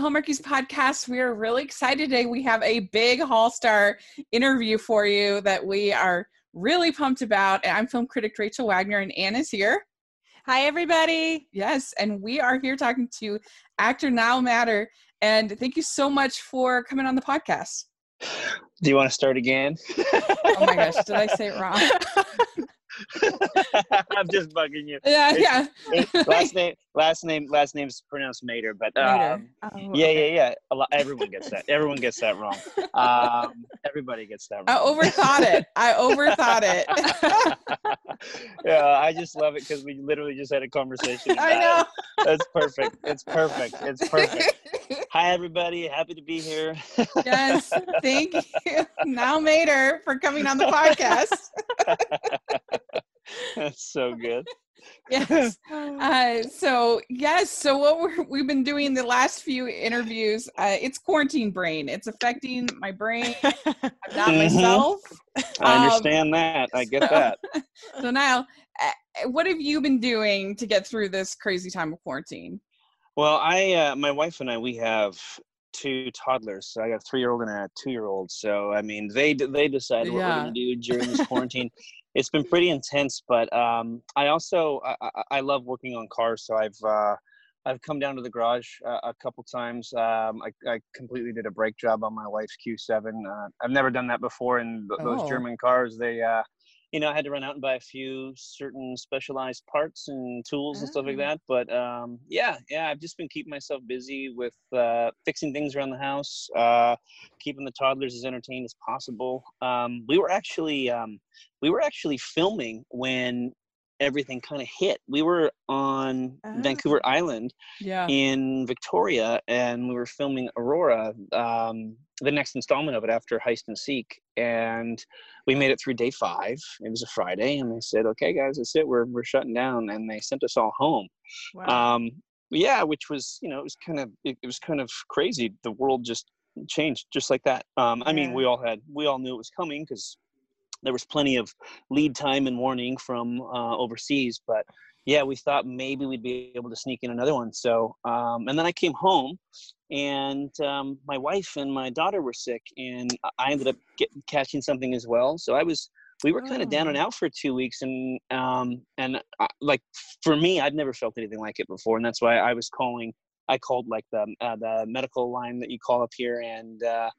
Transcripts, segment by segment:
the Hallmarkies podcast. We are really excited today. We have a big Hall Star interview for you that we are really pumped about. I'm film critic Rachel Wagner, and Anne is here. Hi, everybody. Yes, and we are here talking to actor Niall Matter. And thank you so much for coming on the podcast. Do you want to start again? oh my gosh, did I say it wrong? I'm just bugging you. Yeah, yeah. last name, last name, last name's pronounced Mater, but um, oh, yeah, okay. yeah, yeah. Lot, everyone gets that. Everyone gets that wrong. Um, everybody gets that wrong. I overthought it. I overthought it. yeah, I just love it because we literally just had a conversation. I know. It. That's perfect. It's perfect. It's perfect. Hi, everybody. Happy to be here. yes, thank you, Niall, Mater, for coming on the podcast. That's so good. yes. Uh, so yes. So what we're, we've been doing the last few interviews, uh, it's quarantine brain. It's affecting my brain. I'm not mm-hmm. myself. I um, understand um, that. I get so, that. So now, uh, what have you been doing to get through this crazy time of quarantine? Well, I, uh, my wife and I, we have two toddlers. So I got a three-year-old and a two-year-old. So I mean, they they decided what we're gonna do during this quarantine. It's been pretty intense, but um, I also I, I, love working on cars. So I've uh, I've come down to the garage uh, a couple times. Um, I, I completely did a brake job on my wife's Q7. Uh, I've never done that before, and th- oh. those German cars they uh, you know, I had to run out and buy a few certain specialized parts and tools oh. and stuff like ah. that. But um, yeah, yeah, I've just been keeping myself busy with uh, fixing things around the house, uh, keeping the toddlers as entertained as possible. Um, we were actually um, we were actually filming when everything kind of hit. We were on oh. Vancouver Island yeah. in Victoria, and we were filming Aurora, um, the next installment of it after Heist and Seek. And we made it through day five. It was a Friday, and they said, "Okay, guys, that's it. We're we're shutting down," and they sent us all home. Wow. Um, yeah, which was you know it was kind of it, it was kind of crazy. The world just changed just like that. Um, I mean, we all had we all knew it was coming because there was plenty of lead time and warning from uh, overseas, but yeah, we thought maybe we'd be able to sneak in another one. So, um, and then I came home, and um, my wife and my daughter were sick, and I ended up get, catching something as well. So I was, we were kind of oh. down and oh. out for two weeks, and um, and uh, like for me, I'd never felt anything like it before, and that's why I was calling. I called like the uh, the medical line that you call up here, and uh,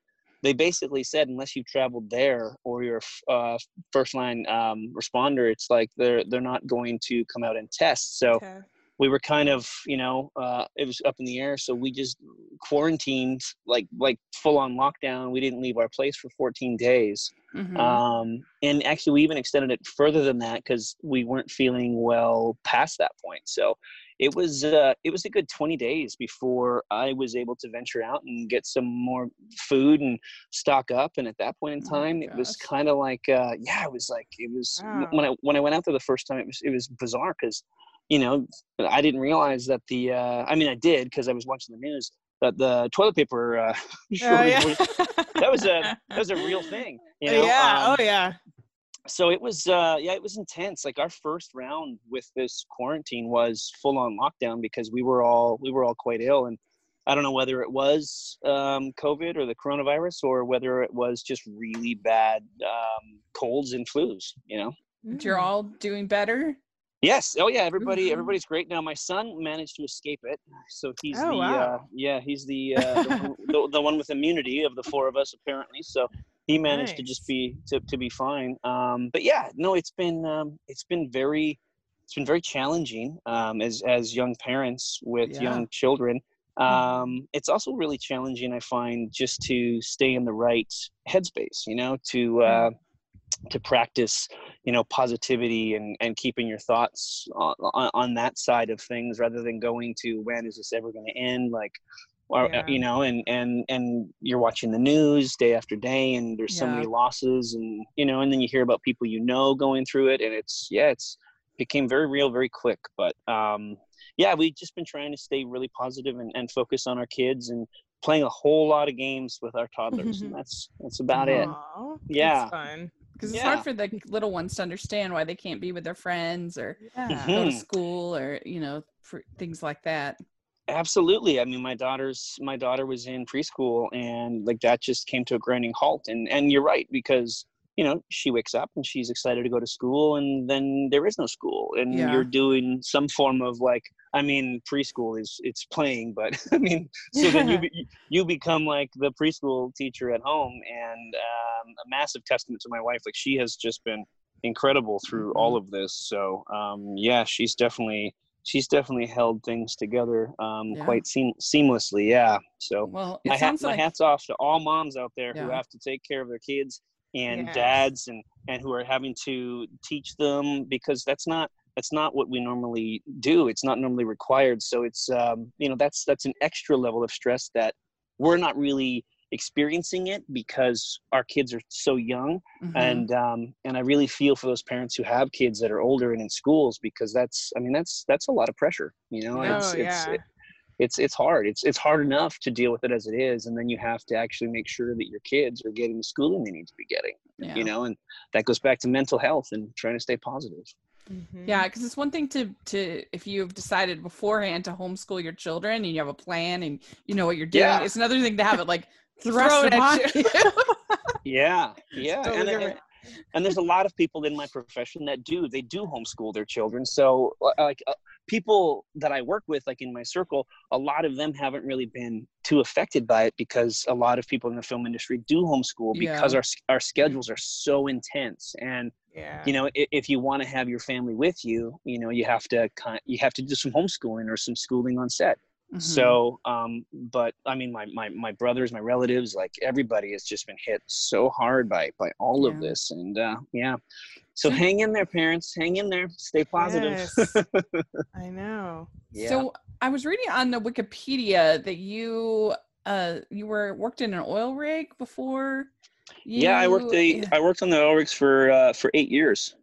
they basically said unless you've traveled there or you're a uh, first line um, responder, it's like they're they're not going to come out and test. So okay. we were kind of you know uh, it was up in the air. So we just quarantined like like full on lockdown. We didn't leave our place for 14 days. Mm-hmm. Um, and actually, we even extended it further than that because we weren't feeling well past that point. So it was uh, it was a good 20 days before I was able to venture out and get some more food and stock up. And at that point in oh time, oh it was kind of like uh, yeah, it was like it was wow. when I when I went out there the first time, it was it was bizarre because you know I didn't realize that the uh, I mean I did because I was watching the news that the toilet paper uh, oh, yeah. was, that was a that was a real thing. You know? Yeah. Um, oh yeah so it was uh yeah it was intense like our first round with this quarantine was full on lockdown because we were all we were all quite ill and i don't know whether it was um, covid or the coronavirus or whether it was just really bad um, colds and flus you know but you're mm. all doing better yes oh yeah everybody mm-hmm. everybody's great now my son managed to escape it so he's oh, the wow. uh, yeah he's the, uh, the, the, the one with immunity of the four of us apparently so he managed nice. to just be to, to be fine um, but yeah no it's been um, it's been very it's been very challenging um, as as young parents with yeah. young children hmm. um, it's also really challenging i find just to stay in the right headspace you know to hmm. uh, to practice you know positivity and and keeping your thoughts on, on, on that side of things rather than going to when is this ever going to end like or uh, yeah. you know and and and you're watching the news day after day and there's so yeah. many losses and you know and then you hear about people you know going through it and it's yeah it's became very real very quick but um yeah we've just been trying to stay really positive and, and focus on our kids and playing a whole lot of games with our toddlers and that's that's about Aww, it yeah fun because it's yeah. hard for the little ones to understand why they can't be with their friends or yeah. go to mm-hmm. school or you know for things like that Absolutely. I mean, my daughter's my daughter was in preschool, and like that just came to a grinding halt. And and you're right because you know she wakes up and she's excited to go to school, and then there is no school, and Yeah. you're doing some form of like I mean, preschool is it's playing, but I mean, so then you be, you become like the preschool teacher at home, and um, a massive testament to my wife. Like she has just been incredible through all of this. So um, yeah, she's definitely she's definitely held things together um, Yeah. quite seam- seamlessly. Yeah. So Well, my, hat, sounds my hats off to all moms out there who have to take care of their kids and Yes. dads and and who are having to teach them because that's not that's not what we normally do it's not normally required so it's um, you know that's that's an extra level of stress that we're not really experiencing it because our kids are so young Mhm. and um, and I really feel for those parents who have kids that are older and in schools because that's I mean that's that's a lot of pressure you know Oh, it's it's yeah. it's it's hard it's it's hard enough to deal with it as it is and then you have to actually make sure that your kids are getting the schooling they need to be getting yeah. you know and that goes back to mental health and trying to stay positive Mhm. Yeah, because it's one thing to to if you've decided beforehand to homeschool your children and you have a plan and you know what you're doing. Yeah. It's another thing to have it like Thrown at you. yeah yeah Totally and, and, and there's a lot of people in my profession that do they do homeschool their children so uh, like uh, people that i work with like in my circle a lot of them haven't really been too affected by it because a lot of people in the film industry do homeschool because Yeah. our our schedules are so intense and Yeah. you know if, if you want to have your family with you you know you have to you have to do some homeschooling or some schooling on set Mhm. so um but i mean my, my my brothers my relatives like everybody has just been hit so hard by by all of this and uh yeah so So- hang in there parents hang in there stay positive Yes. I know. yeah So I was reading on the Wikipedia that you uh you were worked in an oil rig before. yeah i worked the You- i worked on the oil rigs for uh for eight years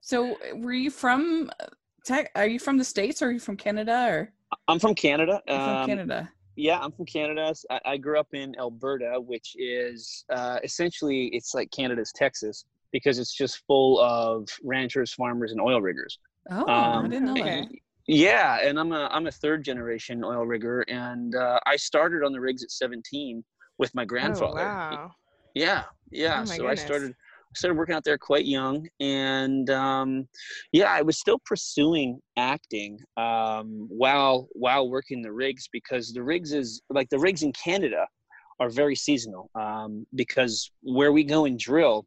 So were you from? uh, Tech, are you from the states or are you from Canada or i'm from canada you're from um, Canada? yeah i'm from canada I grew up in alberta which is uh, essentially it's like canada's texas because it's just full of ranchers farmers and oil riggers Oh, I Um, didn't know okay. that. yeah and i'm a i'm a third generation oil rigger and uh, i started on the rigs at 17 with my grandfather Oh, wow. yeah yeah Oh my so i started started working out there quite young and um, yeah i was still pursuing acting um, while while working the rigs because the rigs is like the rigs in canada are very seasonal um, because where we go and drill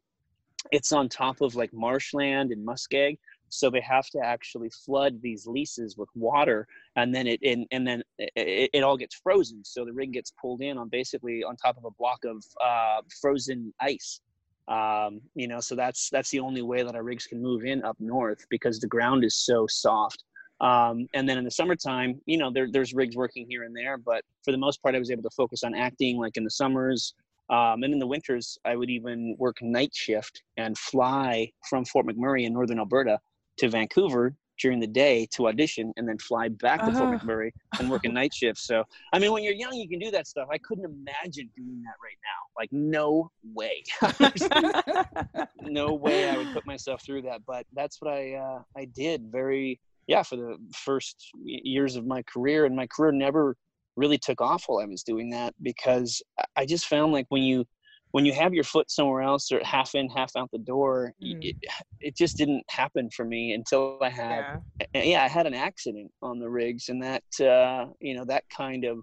it's on top of like marshland and muskeg so they have to actually flood these leases with water and then it and, and then it, it all gets frozen so the rig gets pulled in on basically on top of a block of uh, frozen ice um, you know so that's that's the only way that our rigs can move in up north because the ground is so soft. Um, and then in the summertime you know there, there's rigs working here and there but for the most part i was able to focus on acting like in the summers. Um, and in the winters i would even work night shift and fly from fort mcmurray in northern alberta to vancouver during the day to audition and then fly back to fort mcmurray and work a night shift. So i mean when you're young you can do that stuff. I couldn't imagine doing that right now. Like no way. No way I would put myself through that. But that's what I uh, I did very yeah for the first years of my career, and my career never really took off while I was doing that because I just found like when you when you have your foot somewhere else or half in half out the door Mm. it, it just didn't happen for me until i had Yeah. yeah i had an accident on the rigs and that uh you know that kind of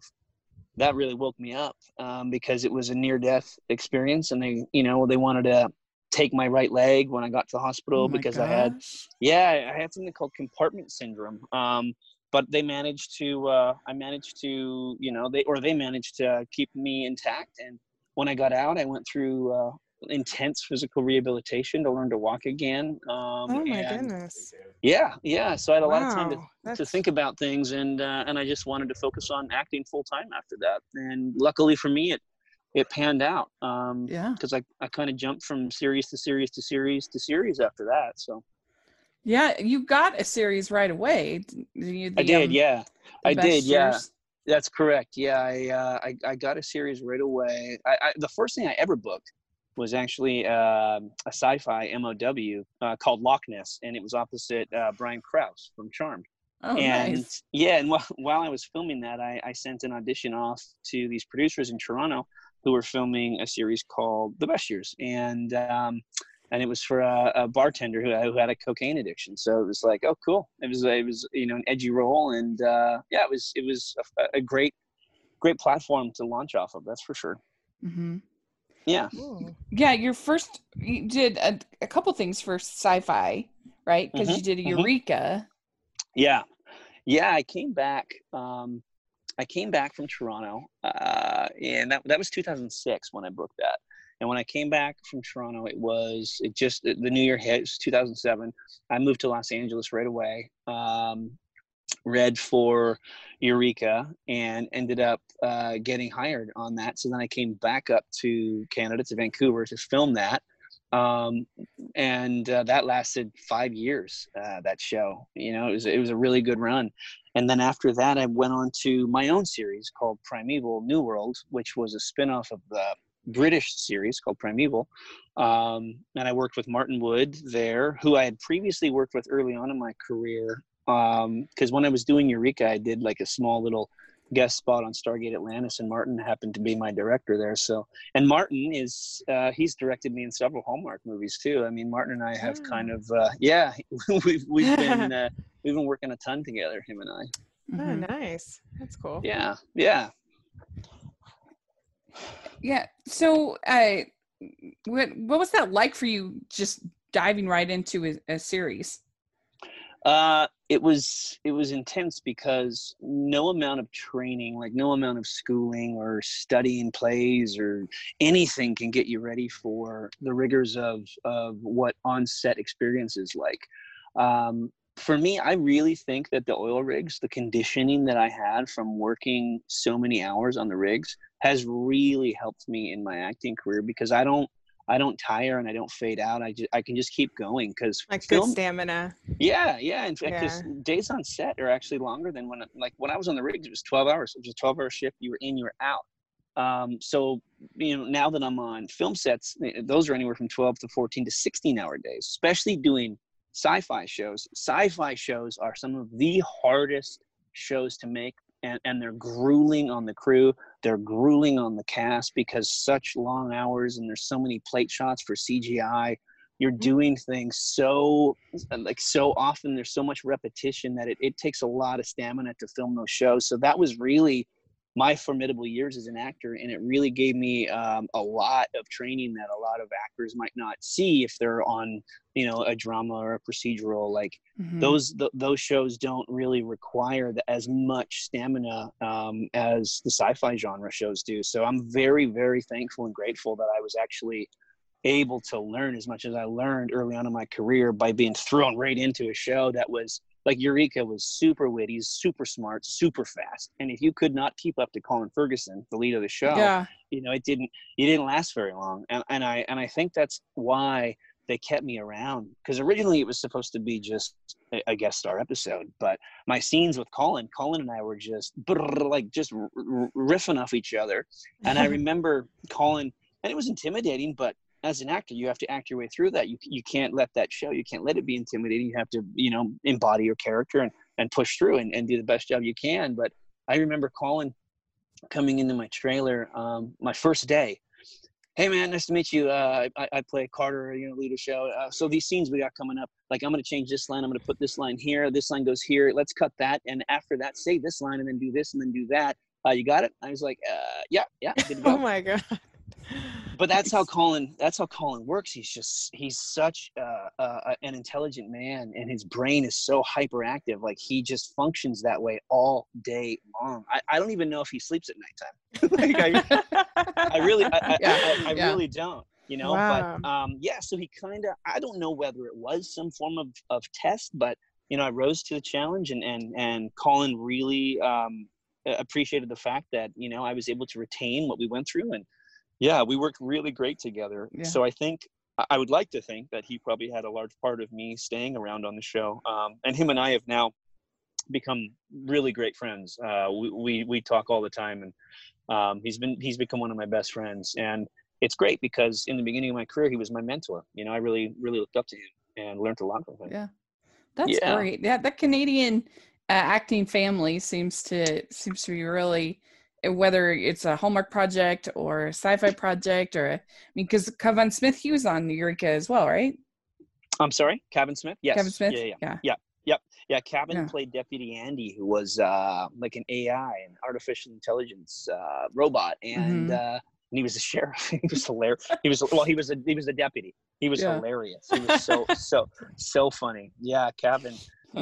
that really woke me up um, because it was a near death experience and they you know they wanted to take my right leg when i got to the hospital Oh because i had yeah i had something called compartment syndrome um, but they managed to uh, i managed to you know they or they managed to keep me intact and when i got out i went through uh, intense physical rehabilitation to learn to walk again um, Oh my goodness. yeah yeah so i had a lot of time to Wow, to think about things and uh, and I just wanted to focus on acting full time after that and luckily for me it it panned out um Yeah. because I, I kind of jumped from series to series to series to series after that so Yeah, you got a series right away. d- You, I did um, yeah I did yeah Years? That's correct yeah I, uh, I I got a series right away. I, I the first thing I ever booked was actually um a sci-fi MOW uh, called Loch Ness and it was opposite uh, Brian Krause from Charmed. Oh, and nice. yeah, and while, while I was filming that, I, I sent an audition off to these producers in Toronto who were filming a series called The Best Years, and um, and it was for a, a bartender who, who had a cocaine addiction. So it was like, oh, cool. It was it was you know an edgy role, and uh, yeah, it was it was a, a great great platform to launch off of. That's for sure. hmm Yeah. Ooh. Yeah, your first you did a, a couple things for sci-fi, right? Because Mhm, you did a mhm. Eureka. Yeah, yeah. I came back. Um, I came back from Toronto, uh, and that that was 2006 when I booked that. And when I came back from Toronto, it was it just the new year hit. It was 2007. I moved to Los Angeles right away. Um, read for Eureka and ended up uh, getting hired on that. So then I came back up to Canada to Vancouver to film that. Um, and uh, that lasted five years. Uh, that show, you know, it was it was a really good run. And then after that, I went on to my own series called Primeval New World, which was a spin-off of the British series called Primeval. Um, and I worked with Martin Wood there, who I had previously worked with early on in my career. Because when I was doing Eureka, I did like a small little guest spot on Stargate Atlantis, and Martin happened to be my director there. So, and Martin is uh, he's directed me in several Hallmark movies too. I mean, Martin and I have kind Oh. of uh, yeah, we've we've been uh, we've been working a ton together, him and I. Oh, nice. That's cool. Yeah, yeah. Yeah. So, uh, what what was that like for you? Just diving right into a, a series. Uh, it was it was intense because no amount of training, like no amount of schooling or studying plays or anything, can get you ready for the rigors of of what on set experience is like. Um, for me, I really think that the oil rigs, the conditioning that I had from working so many hours on the rigs, has really helped me in my acting career because I don't I don't tire and I don't fade out. I just I can just keep going because Like good stamina. yeah, yeah. In fact, Yeah. because days on set are actually longer than when, like, when I was on the rigs, it was 12 hours. It was a 12 hour shift. You were in, you were out. Um, so, you know, now that I'm on film sets, eh, those are anywhere from 12 to 14 to 16 hour days, especially doing sci fi shows. Sci fi shows are some of the hardest shows to make. And, and they're grueling on the crew. They're grueling on the cast because such long hours and there's so many plate shots for CGI you're mm-hmm. doing things so like so often there's so much repetition that it, it takes a lot of stamina to film those shows. So that was really my formidable years as an actor and it really gave me um, a lot of training that a lot of actors might not see if they're on you know a drama or a procedural like Mhm. those th- those shows don't really require the, as much stamina um, as the sci-fi genre shows do so i'm very very thankful and grateful that i was actually able to learn as much as i learned early on in my career by being thrown right into a show that was like eureka was super witty super smart super fast. And if you could not keep up to colin ferguson the lead of the show Yeah. you know it didn't it didn't last very long. And, and i and i think that's why they kept me around because originally it was supposed to be just a, guest star episode but my scenes with colin colin and i were just like just riffing off each other. And i remember colin and it was intimidating but as an actor you have to act your way through that. You, you can't let that show. You can't let it be intimidating. You have to you know embody your character and, and push through and, and do the best job you can. But i remember colin coming into my trailer um, my first day. Hey man nice to meet you. Uh, I, I play carter you know lead a show. Uh, so these scenes we got coming up like i'm going to change this line. I'm going to put this line here. This line goes here. Let's cut that. And after that say this line and then do this and then do that. Uh, you got it? I was like uh, yeah yeah good to go. Oh my god. But that's how Colin. That's how Colin works. He's just he's such uh, uh, an intelligent man, and his brain is so hyperactive. Like he just functions that way all day long. I, I don't even know if he sleeps at nighttime. like I, I really, I, I, Yeah, I, I yeah. really don't. You know, Wow. but um, yeah. So he kind of. I don't know whether it was some form of of test, but you know, I rose to the challenge, and and and Colin really um, appreciated the fact that you know I was able to retain what we went through, and yeah, we worked really great together. Yeah. So I think I- would like to think that he probably had a large part of me staying around on the show. Um, and him and I have now become really great friends. Uh, we, we we talk all the time, and um, he's been he's become one of my best friends. And it's great because in the beginning of my career, he was my mentor. You know, I really really looked up to him and learned a lot from him. Yeah. That's Yeah. great. Yeah, that Canadian acting family seems to seems to be really whether it's a Hallmark project or a sci-fi project or a, I mean because Kevin Smith he was on Eureka as well, right? I'm sorry, Kevin Smith. Yes, Kevin Smith. Yeah, yeah, yeah. yeah. Yep. Yeah, Kevin Yeah. played Deputy Andy, who was uh, like an AI, an artificial intelligence uh, robot, and Mhm. uh, and he was a sheriff. he was hilarious. He was well, he was a he was a deputy. He was Yeah. hilarious. He was so so so funny. Yeah, Kevin.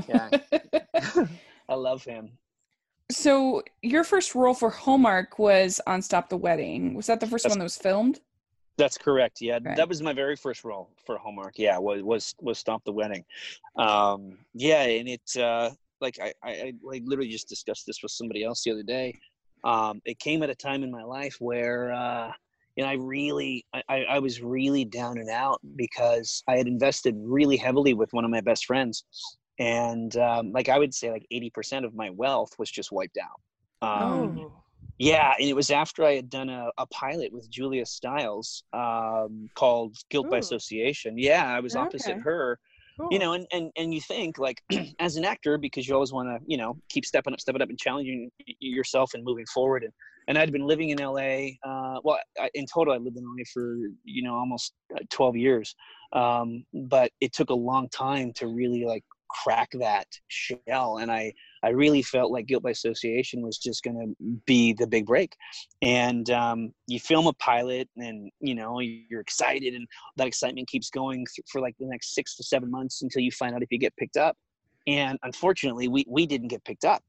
Yeah. I love him. So your first role for Hallmark was on Stop the Wedding. Was that the first That's- one that was filmed? That's correct. Yeah, Right. that was my very first role for Hallmark. Yeah, was was was Stop the Wedding. Um, yeah, and it uh, like I, I I like literally just discussed this with somebody else the other day. Um, it came at a time in my life where uh, you know I really I I was really down and out because I had invested really heavily with one of my best friends, and um, like I would say like eighty percent of my wealth was just wiped out. Um, Oh. yeah, and it was after I had done a, a pilot with Julia Stiles um, called Guilt by Association. Yeah, I was opposite Okay. her. Cool. You know, and, and and you think like as an actor because you always want to you know keep stepping up, stepping up, and challenging yourself and moving forward. And and I'd been living in LA. Uh, well, I, in total, I lived in LA for you know almost uh, 12 years. Um, but it took a long time to really like crack that shell, and I I really felt like Guilt by Association was just going to be the big break. And um, you film a pilot, and you know you're excited, and that excitement keeps going for like the next six to seven months until you find out if you get picked up. And unfortunately, we we didn't get picked up.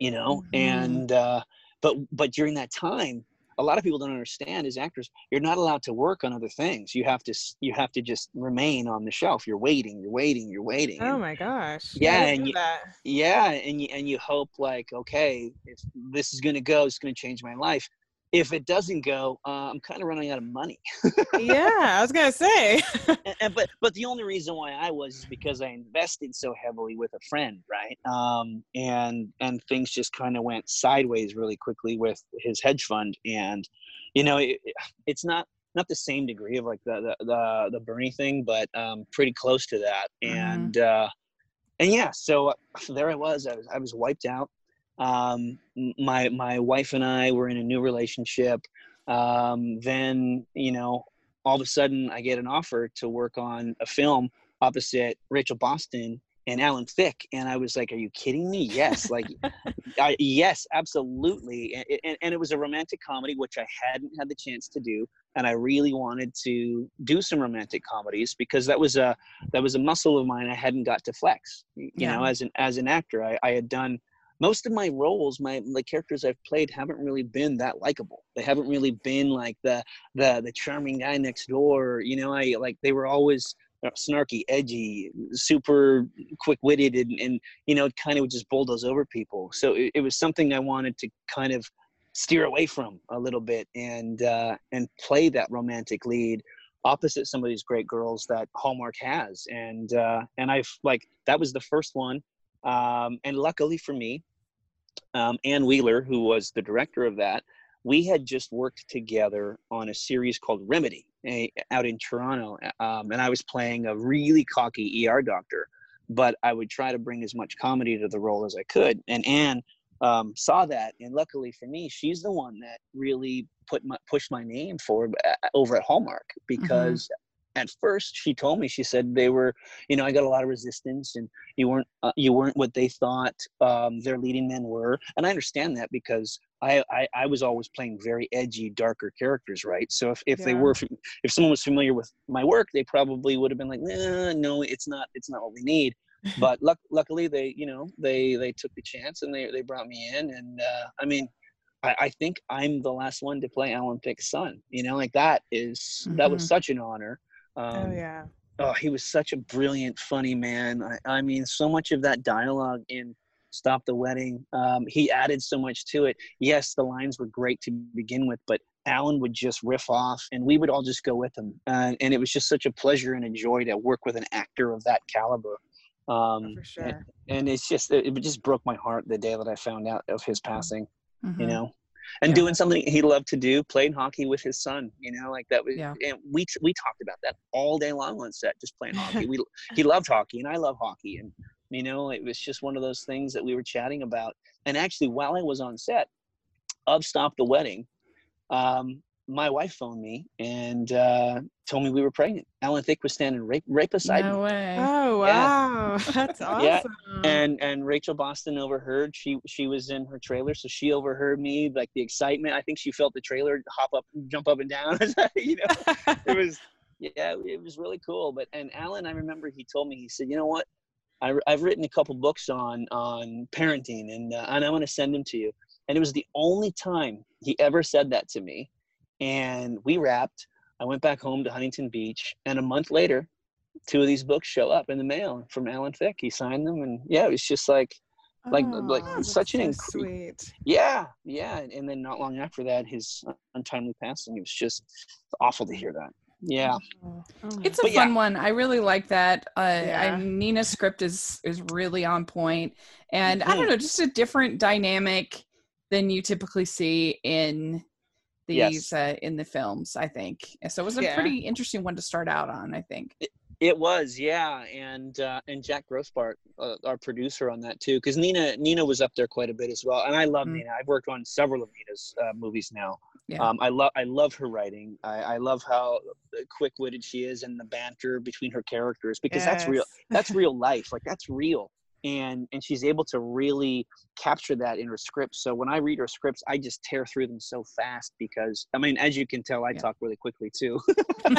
You know, Mhm. and uh, but but during that time. A lot of people don't understand as actors, you're not allowed to work on other things. You have to you have to just remain on the shelf. You're waiting, you're waiting, you're waiting. Oh my gosh. Yeah, and you- that. yeah and you and you hope like okay if this is going to go it's going to change my life if it doesn't go uh, i'm kind of running out of money yeah, I was gonna say. and, and- but but the only reason why i was is because i invested so heavily with a friend right um and and things just kind of went sideways really quickly with his hedge fund and you know it, it- it's not not the same degree of like the the the, the bernie thing but um pretty close to that Mhm. and uh and yeah so uh, there i was i was i was wiped out um my my wife and i were in a new relationship. Um then you know all of a sudden i get an offer to work on a film opposite rachel boston and alan Thicke, and i was like are you kidding me? Yes like I, yes absolutely. And, and, and it was a romantic comedy which i hadn't had the chance to do and i really wanted to do some romantic comedies because that was a that was a muscle of mine i hadn't got to flex you Yeah. know as an as an actor. I, I had done most of my roles my the characters i've played haven't really been that likable. They haven't really been like the the the charming guy next door you know i like they were always uh, snarky edgy super quick-witted and, and you know kind of would just bulldoze over people. So it, it was something i wanted to kind of steer away from a little bit and uh and play that romantic lead opposite some of these great girls that hallmark has. And uh and i've like that was the first one um and luckily for me um, Anne Wheeler, who was the director of that, we had just worked together on a series called Remedy a, out in Toronto, um, and I was playing a really cocky ER doctor, but I would try to bring as much comedy to the role as I could. And Anne um, saw that, and luckily for me, she's the one that really put my pushed my name forward uh, over at Hallmark because. At first, she told me she said they were, you know, I got a lot of resistance, and you weren't uh, you weren't what they thought um, their leading men were. And i understand that because I, I i was always playing very edgy darker characters right? So if, if they were if someone was familiar with my work they probably would have been like nah, no it's not it's not what we need. But luck, luckily they you know they they took the chance and they they brought me in and uh, i mean I, I think i'm the last one to play alan Thicke's son you know like that is that was Mhm. such an honor um, oh yeah. oh, he was such a brilliant, funny man. I, I mean, so much of that dialogue in Stop the Wedding, um, he added so much to it. Yes, the lines were great to begin with, but Alan would just riff off and we would all just go with him. Uh, and it was just such a pleasure and a joy to work with an actor of that caliber. Um, Oh, for and, sure. and it's just, it, it just broke my heart the day that I found out of his passing, you Mhm. know? And Yeah. doing something he loved to do, playing hockey with his son, you know, like that was, Yeah. and we, we talked about that all day long on set, just playing hockey. we, he loved hockey and I love hockey. And, You know, it was just one of those things that we were chatting about. And actually, while I was on set of Stop the Wedding, um, my wife phoned me and uh, told me we were pregnant. Alan Thicke was standing right, right beside no me. way. Oh wow, that's awesome. Yeah. And and Rachel Boston overheard. She she was in her trailer, so she overheard me like the excitement. I think she felt the trailer hop up, jump up and down. you know, it was yeah, it was really cool. But and Alan, I remember he told me he said, you know what, I, I've written a couple books on on parenting, and uh, and I want to send them to you. And it was the only time he ever said that to me. And we wrapped. I went back home to Huntington Beach, and a month later, two of these books show up in the mail from Alan Thicke. He signed them, and yeah, it was just like, like, like Oh, such an that's inc- sweet. yeah, yeah. And, and then not long after that, his untimely passing. It was just awful to hear that. Yeah, Oh, oh It's a But yeah. fun one. I really like that. Uh, Yeah. I, Nina's script is is really on point, and I Mhm. don't know, just a different dynamic than you typically see in these Yes. uh, in the films. I think so. It was a Yeah. pretty interesting one to start out on. I think. it was. Yeah, and uh, and Jack Grossbart, uh, our producer on that too, because Nina Nina was up there quite a bit as well. And I love Mm. Nina. I've worked on several of Nina's uh, movies now. Yeah. Um, I love I love her writing. I, I love how quick witted she is and the banter between her characters because that's real. That's real life. Like that's real. And and she's able to really capture that in her scripts. So when I read her scripts, I just tear through them so fast because I mean, as you can tell, I Yeah. talk really quickly too.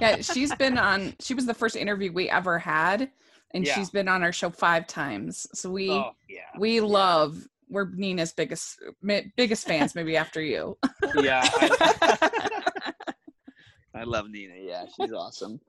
yeah, she's been on. She was the first interview we ever had, and Yeah. she's been on our show five times. So we oh yeah. we love. We're Nina's biggest biggest fans, maybe after you. Yeah. I, I love Nina. Yeah, she's awesome.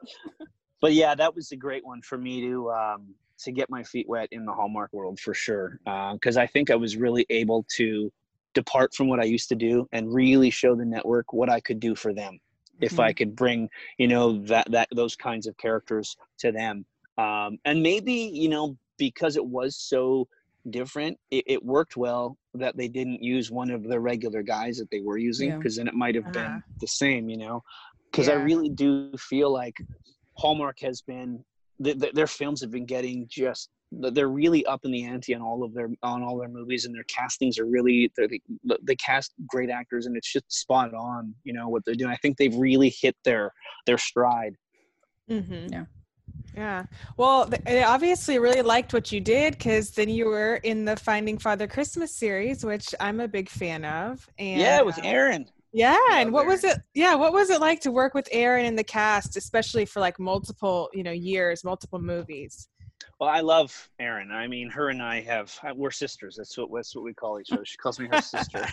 But yeah, that was a great one for me to um, to get my feet wet in the Hallmark world for sure. Because I think I was really able to depart from what I used to do and really show the network what I could do for them if Mm-hmm. I could bring you know that that those kinds of characters to them. Um, and maybe you know because it was so different, it, it worked well that they didn't use one of the regular guys that they were using Yeah. because then it might have Uh-huh. been the same, you know. Because I really do feel like Hallmark has been th- th- their films have been getting just they're really up in the ante on all of their on all their movies and their castings are really they're, they they cast great actors and it's just spot on you know what they're doing i think they've really hit their their stride Mm-hmm. Yeah. Yeah. Well, they obviously really liked what you did because then you were in the Finding Father Christmas series, which I'm a big fan of. And yeah with erin yeah. And what was it? Yeah. What was it like to work with Erin in the cast, especially for like multiple, you know, years, multiple movies? well i love erin i mean her and i have we're sisters that's what that's what we call each other she calls me her sister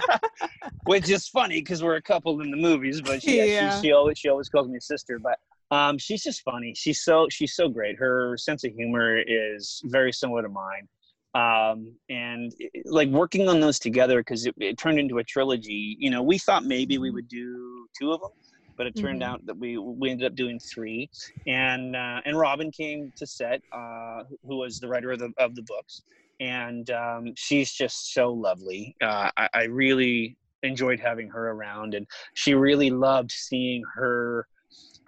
which is funny because we're a couple in the movies but she, yeah. Yeah. she, she always she always calls me sister but um she's just funny she's so she's so great her sense of humor is very similar to mine um and like working on those together because it, it turned into a trilogy you know we thought maybe we would do two of them but it turned Mhm. out that we we ended up doing three and uh, and Robin came to set, uh, who was the writer of the of the books, and um, she's just so lovely. Uh, I, I really enjoyed having her around, and she really loved seeing her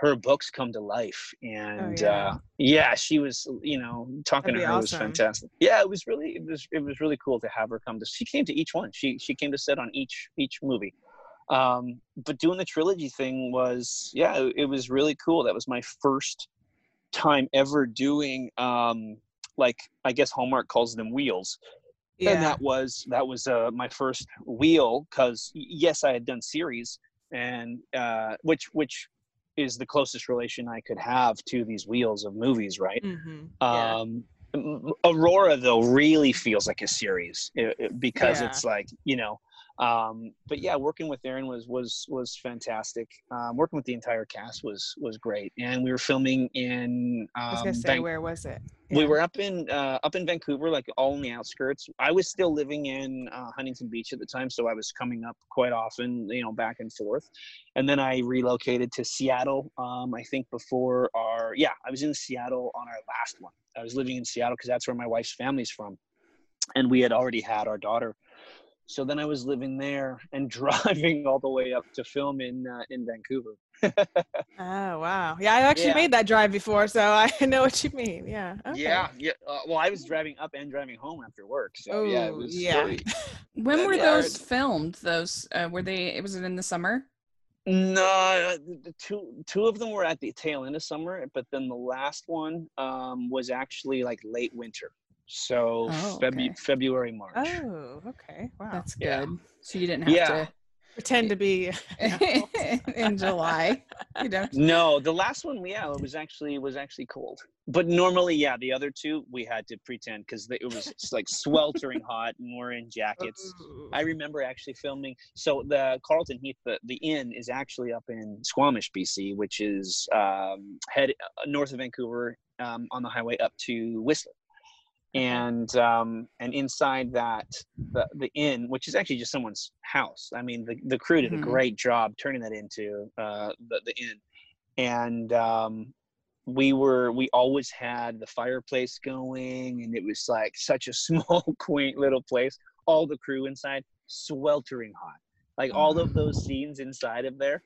her books come to life. And yeah. uh, yeah, she was you know talking That'd to her was fantastic. Yeah, it was really it was it was really cool to have her come to. She came to each one. She she came to set on each each movie um but doing the trilogy thing was yeah it, it was really cool that was my first time ever doing um like i guess hallmark calls them wheels and that was that was uh my first wheel because yes i had done series and uh which which is the closest relation i could have to these wheels of movies right? Hmm um M- aurora though really feels like a series because Yeah. it's like you know um but yeah working with erin was was was fantastic um working with the entire cast was was great and we were filming in um I was gonna say, Van- where was it? we were up in uh, up in Vancouver, like all in the outskirts. I was still living in uh, Huntington Beach at the time, so I was coming up quite often, you know, back and forth. And then I relocated to Seattle. Um, I think before our yeah, I was in Seattle on our last one. I was living in Seattle because that's where my wife's family's from, and we had already had our daughter. So then I was living there and driving all the way up to film in uh, in Vancouver. Oh wow! Yeah, I actually Yeah. made that drive before, so I know what you mean. Yeah. okay. Yeah, yeah. Uh, well, I was driving up and driving home after work, so yeah, it was yeah. very- When were yeah. those filmed? Those uh, were they? Was it in the summer? No, uh, the- the two two of them were at the tail end of summer, but then the last one um, was actually like late winter, so Oh, Febu- okay. February March. Oh, okay. Wow. That's Yeah. good. So you didn't have Yeah. Pretend to be. in July. You know. No, the last one, yeah, it was actually it was actually cold. But normally, yeah, the other two we had to pretend because it was like sweltering hot, and we're in jackets. Ooh. I remember actually filming. So the Carlton Heath, the, the inn is actually up in Squamish, BC, which is um, head uh, north of Vancouver um, on the highway up to Whistler. And um, and inside that the the inn, which is actually just someone's house. I mean, the, the crew did a great job turning that into uh, the the inn. And um, we were we always had the fireplace going, and it was like such a small, quaint little place all the crew inside sweltering hot like all of those scenes inside of there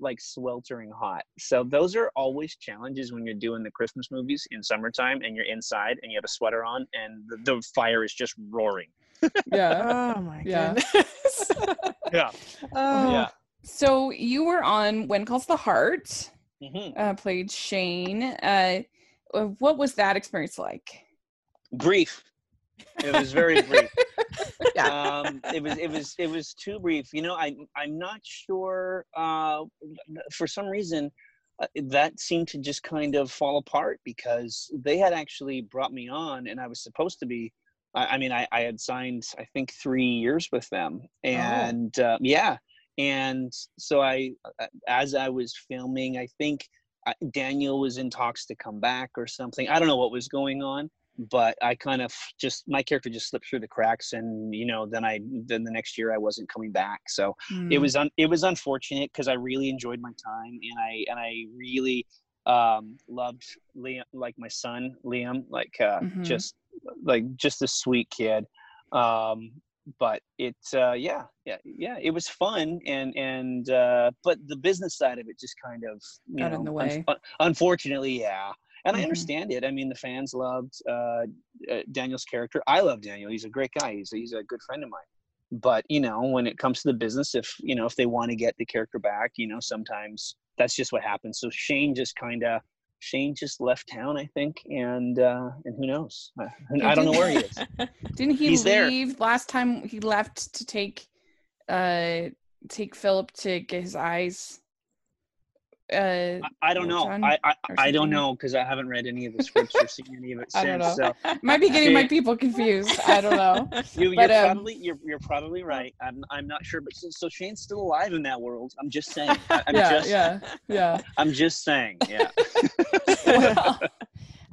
like sweltering hot so those are always challenges when you're doing the christmas movies in summertime and you're inside and you have a sweater on and the, the fire is just roaring Yeah. Oh my Yeah. goodness. yeah oh, yeah So you were on When Calls the Heart. hmm Uh, played Shane. Uh, uh, what was that experience like? brief it was very brief Yeah. um it was it was it was too brief. You know i i'm not sure uh for some reason uh, that seemed to just kind of fall apart because they had actually brought me on and i was supposed to be i, I mean I, I had signed i think three years with them and uh, yeah. And so i uh, as i was filming i think uh, daniel was in talks to come back or something. I don't know what was going on but I kind of just my character just slipped through the cracks, and you know, then I then the next year I wasn't coming back, so Hmm. it was un, it was unfortunate because I really enjoyed my time, and I and I really um, loved Liam, like my son Liam, like uh, Mhm. just like just a sweet kid. Um, but it uh, yeah yeah yeah it was fun and and uh, but the business side of it just kind of you Got know in the way. un- unfortunately yeah and I Mhm. understand it. I mean, the fans loved uh, uh, Daniel's character. I love Daniel. He's a great guy. He's he's a good friend of mine. But you know, when it comes to the business, if you know if they want to get the character back, you know, sometimes that's just what happens. So Shane just kind of Shane just left town, I think, and uh, and who knows? I, I don't know where he is. Didn't he He's there. leave last time he left to take uh take Philip to get his eyes uh I, don't know. I I, I don't know because I haven't read any of the scripts or seen any of it since. So might be getting my people confused. I don't know. you, you're But, um, probably you're you're probably right. I'm I'm not sure, but so, so Shane's still alive in that world. I'm just saying. I, I'm yeah, just yeah, yeah. I'm just saying. Yeah. well,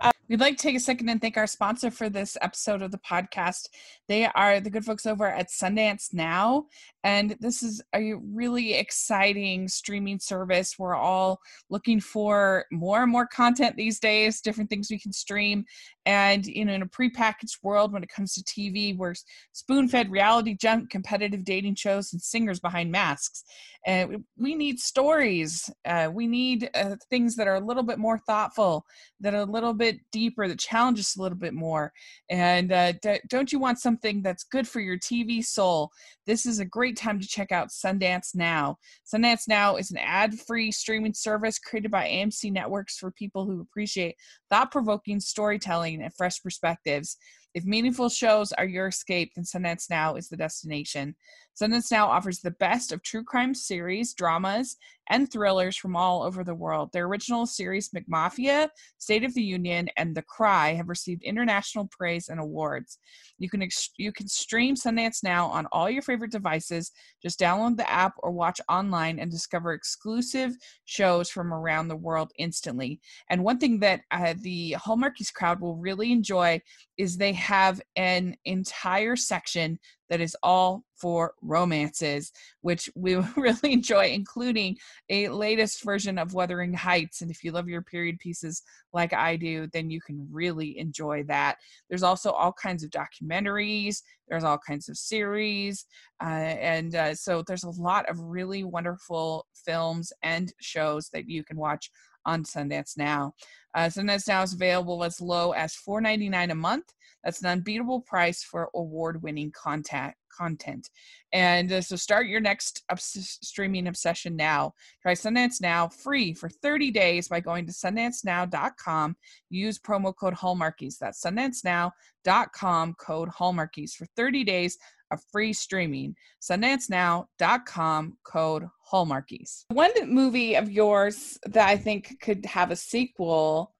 uh, we'd like to take a second and thank our sponsor for this episode of the podcast. They are the good folks over at Sundance Now, and this is a really exciting streaming service. We're all looking for more and more content these days, different things we can stream. And you know, in a prepackaged world, when it comes to TV, we're spoon-fed reality junk, competitive dating shows, and singers behind masks. And we- need stories. Uh, we need uh, things that are a little bit more thoughtful, that are a little bit deeper, that challenge us a little bit more. And uh, d- don't you want something that's good for your TV soul? This is a great time to check out Sundance Now. Sundance Now is an ad free streaming service created by AMC Networks for people who appreciate thought provoking storytelling and fresh perspectives. If meaningful shows are your escape, then Sundance Now is the destination. Sundance Now offers the best of true crime series, dramas, and thrillers from all over the world. Their original series, McMafia, State of the Union, and The Cry have received international praise and awards. You can ex- you can stream Sundance Now on all your favorite devices. Just download the app or watch online and discover exclusive shows from around the world instantly. And one thing that uh, the Hallmarkies crowd will really enjoy is they have an entire section that is all for romances, which we really enjoy, including a latest version of Wuthering Heights. And if you love your period pieces like I do, then you can really enjoy that. There's also all kinds of documentaries, there's all kinds of series. Uh, and uh, so there's a lot of really wonderful films and shows that you can watch on Sundance Now. Uh, Sundance Now is available as low as $4.99 a month. That's an unbeatable price for award-winning content. Content, and uh, so start your next obs- streaming obsession now. Try Sundance Now free for 30 days by going to sundancenow.com. Use promo code Hallmarkies. That's sundancenow.com code Hallmarkies for 30 days of free streaming. SundanceNow.com code Hallmarkies. One movie of yours that I think could have a sequel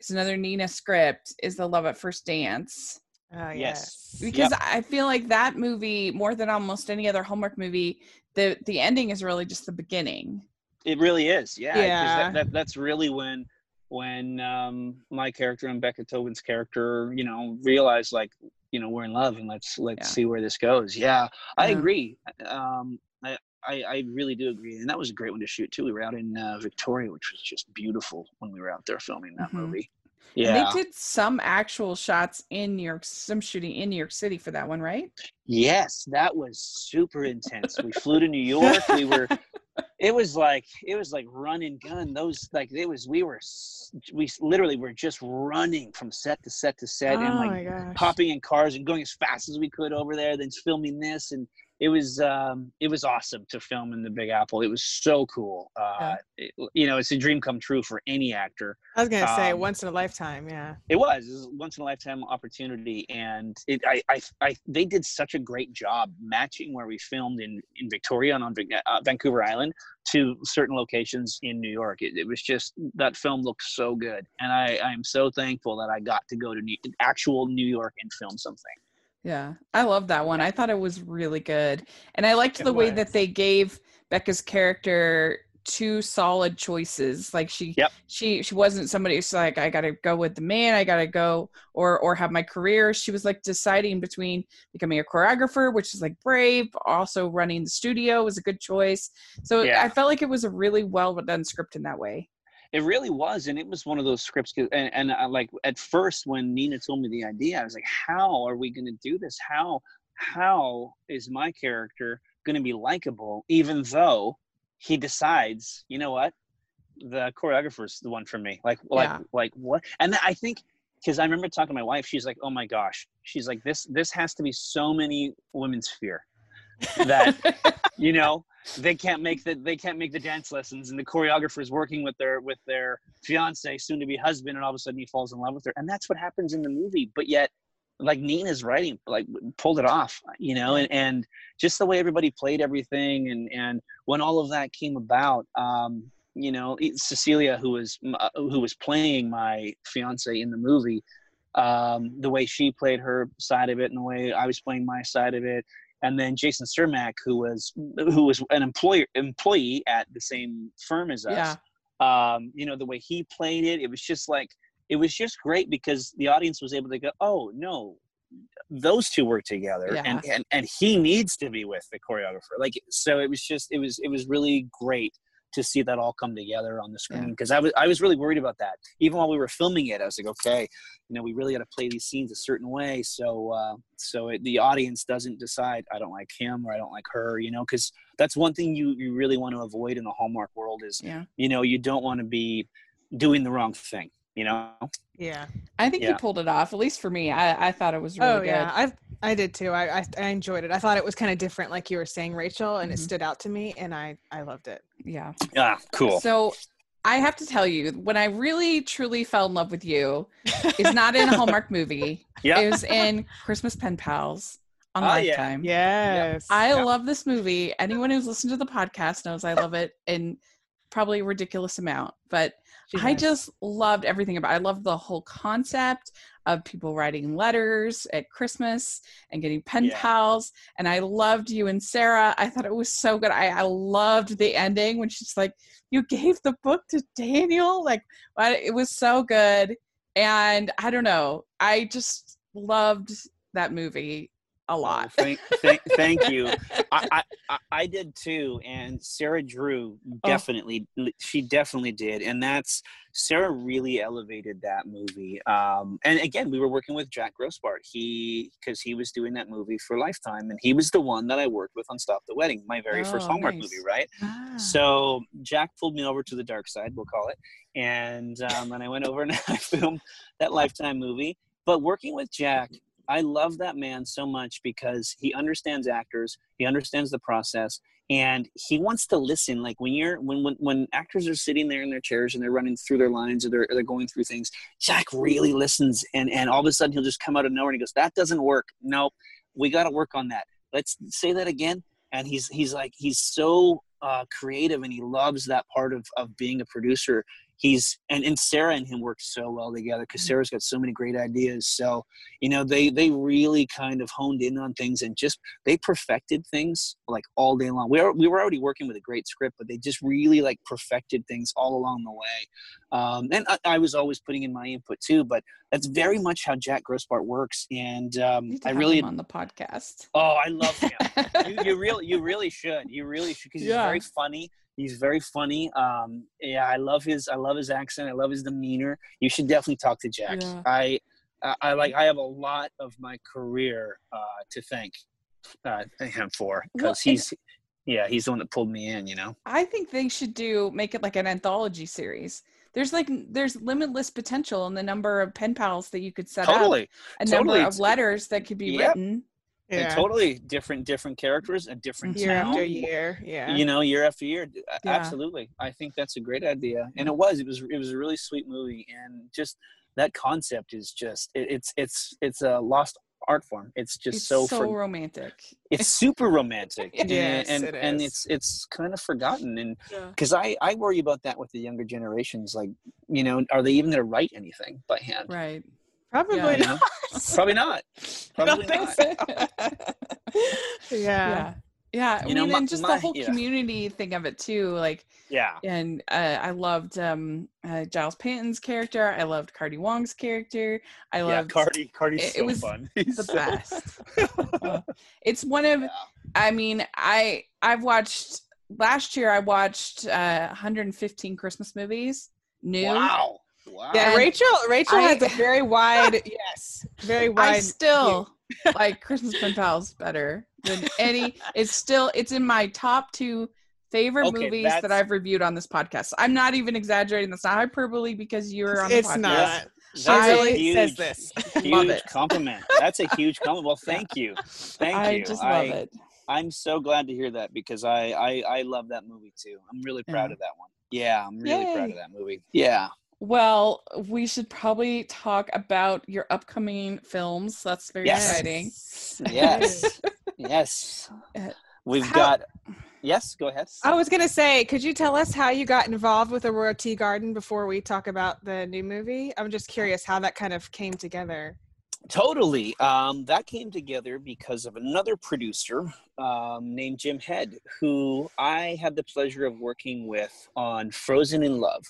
is another Nina script is The Love at First Dance. Oh, yes. Because yep. I feel like that movie, more than almost any other Hallmark movie, the the ending is really just the beginning. It really is, yeah. Yeah. That, that, that's really when when um, my character and Becca Tobin's character, you know, realize like, you know, we're in love and let's let's yeah. see where this goes. Yeah, I agree. Um, I, I, I really do agree, and that was a great one to shoot too. We were out in uh, Victoria, which was just beautiful when we were out there filming that mm-hmm. movie. Yeah, and they did some actual shots in New York, some shooting in New York City for that one, right? Yes, that was super intense. we flew to New York. We were it was like it was like run and gun those like it was we were we literally were just running from set to set to set oh and like popping in cars and going as fast as we could over there then filming this and it was um, it was awesome to film in the Big Apple. It was so cool. Uh, yeah. it, you know, it's a dream come true for any actor. I was gonna um, say once in a lifetime. Yeah, it was. It was once in a lifetime opportunity, and it I, I, I they did such a great job matching where we filmed in in Victoria and on uh, Vancouver Island to certain locations in New York. It, it, was just that film looked so good, and I I am so thankful that I got to go to New, actual New York and film something. Yeah, I love that one. I thought it was really good. And I liked it the was. way that they gave Becca's character two solid choices. Like she yep. she she wasn't somebody who's like, I gotta go with the man, I gotta go or or have my career. She was like deciding between becoming a choreographer, which is like brave, also running the studio was a good choice. So yeah. I felt like it was a really well done script in that way. It really was, and it was one of those scripts. And, and uh, like at first, when Nina told me the idea, I was like, "How are we going to do this? How how is my character going to be likable?" Even though he decides, you know what, the choreographer's the one for me. Like like yeah. like what? And I think because I remember talking to my wife, she's like, "Oh my gosh," she's like, "This this has to be so many women's fear that you know they can't make the they can't make the dance lessons and the choreographer is working with their with their fiance soon to be husband and all of a sudden he falls in love with her. And that's what happens in the movie but yet like nina's writing like pulled it off you know and, and just the way everybody played everything and and when all of that came about um you know cecilia who was uh, who was playing my fiance in the movie um the way she played her side of it and the way i was playing my side of it and then Jason Cermak, who was who was an employer employee at the same firm as us. Yeah. Um, you know the way he played it, it was just like it was just great because the audience was able to go, oh no, those two work together, yeah. and, and and he needs to be with the choreographer. Like so, it was just it was it was really great to see that all come together on the screen because yeah. I was I was really worried about that. Even while we were filming it, I was like, okay, you know, we really got to play these scenes a certain way so uh, so it, the audience doesn't decide I don't like him or I don't like her, you know, because that's one thing you you really want to avoid in the Hallmark world is yeah. you know you don't want to be doing the wrong thing you know yeah i think yeah. you pulled it off at least for me i, I thought it was really oh, good yeah i i did too I, I, I enjoyed it i thought it was kind of different like you were saying rachel and mm-hmm. it stood out to me and i i loved it yeah yeah cool so i have to tell you when i really truly fell in love with you is not in a hallmark movie yeah it was in christmas pen pals on oh, Lifetime. Yeah. Yes. I yep. love this movie. Anyone who's listened to the podcast knows I love it in probably a ridiculous amount. But I just loved everything about. It. I loved the whole concept of people writing letters at Christmas and getting pen yeah. pals, and I loved you and Sarah. I thought it was so good. I, I loved the ending when she's like, "You gave the book to Daniel." Like, it was so good, and I don't know. I just loved that movie a lot. Oh, thank, thank, thank you. I, I, I did too, and Sarah Drew Oh. definitely, she definitely did, and that's Sarah really elevated that movie. Um, and again, we were working with Jack Grossbart. He because he was doing that movie for Lifetime, and he was the one that I worked with on Stop the Wedding, my very first Oh, Hallmark nice. movie, right? Ah. So Jack pulled me over to the dark side, we'll call it, and um, and I went over and I filmed that Lifetime movie. But working with Jack, I love that man so much because he understands actors, he understands the process, and he wants to listen. Like when you're when when, when actors are sitting there in their chairs and they're running through their lines or they're, or they're going through things, Jack really listens, and and all of a sudden he'll just come out of nowhere and he goes, "That doesn't work. Nope, we got to work on that. Let's say that again." And he's he's like he's so uh, creative and he loves that part of, of being a producer he's and, and sarah and him work so well together because mm-hmm. sarah's got so many great ideas. So you know they they really kind of honed in on things and just they perfected things like all day long. We were, we were already working with a great script but they just really like perfected things all along the way um, and I, I was always putting in my input too but that's very much how jack grossbart works and um, i really on the podcast. oh i love him. You, you really you really should. You really should because he's very funny. He's very funny. Um yeah i love his i love his accent. I love his demeanor. You should definitely talk to jack. Yeah. i I, like i have a lot of my career uh to thank uh him for Well, because he's yeah he's the one that pulled me in you know? I think they should do make it like an anthology series. There's like there's limitless potential in the number of pen pals that you could set up, a totally. number of letters that could be Yep. written. And yeah. totally different different characters a different Year town after year. Yeah. you know year after year Yeah. absolutely i think that's a great idea and it was it was it was a really sweet movie and just that concept is just it, it's it's it's a lost art form it's just It's so so, for, romantic. it's super romantic and, Yes, and, it and it's it's kind of forgotten and Yeah. because i i worry about that with the younger generations like you know are they even going to write anything by hand Right. Probably Yeah. not. probably not I probably not so. yeah. yeah. Yeah. I You know, mean, my- and just my- the whole yeah. community thing of it too. Like, yeah and uh, I loved um, uh, Giles Panton's character. I loved Cardi Wong's character. I yeah loved cardi cardi's it- it was fun the He's so- best. Uh, it's one of Yeah. I mean, I I've watched last year I watched uh 115 Christmas movies. New. wow wow Yeah, Rachel. Rachel I- has a very wide, yes, very wide. I wide. still like Christmas pen pals better than any. It's still it's in my top two favorite Okay, movies that I've reviewed on this podcast. I'm not even exaggerating. That's not hyperbole because you're on the It's podcast. not. That's She really huge, says this. Huge compliment. That's a huge compliment. Well, thank you, thank I you. just I, love it. I'm so glad to hear that because I, I I love that movie too. I'm really proud Yeah. of that one. Yeah, I'm really proud of that movie. Yeah. Well, we should probably talk about your upcoming films. That's very Yes. exciting. Yes. yes. Uh, We've how- got. Yes. Go ahead. I was gonna say, could you tell us how you got involved with Aurora Teagarden before we talk about the new movie? I'm just curious how that kind of came together. Totally. Um, that came together because of another producer um, named Jim Head, who I had the pleasure of working with on Frozen in Love,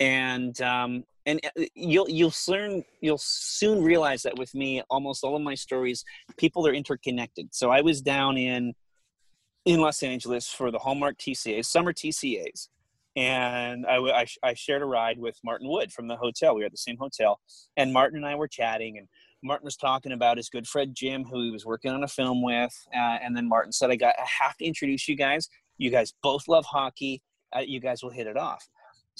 and um, and uh, you'll you'll soon you'll soon realize that with me, almost all of my stories, people are interconnected. So I was down in in Los Angeles for the Hallmark TCAs, summer TCAs. And I, I I shared a ride with Martin Wood from the hotel. We were at the same hotel, and Martin and I were chatting, and Martin was talking about his good friend Jim, who he was working on a film with, uh, and then Martin said, "I got, I have to introduce you guys. You guys both love hockey. Uh, you guys will hit it off."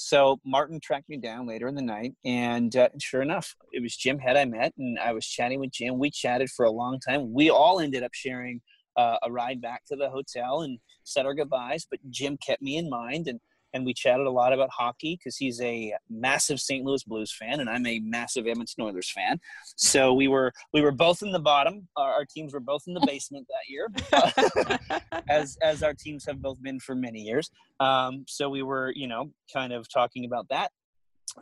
So Martin tracked me down later in the night, and uh, sure enough, it was Jim Head I met, and I was chatting with Jim. We chatted for a long time. We all ended up sharing uh, a ride back to the hotel and said our goodbyes, but Jim kept me in mind, and and we chatted a lot about hockey because he's a massive St. Louis Blues fan, and I'm a massive Edmonton Oilers fan. So we were we were both in the bottom. Our, our teams were both in the basement that year, as as our teams have both been for many years. Um, so we were, you know, kind of talking about that.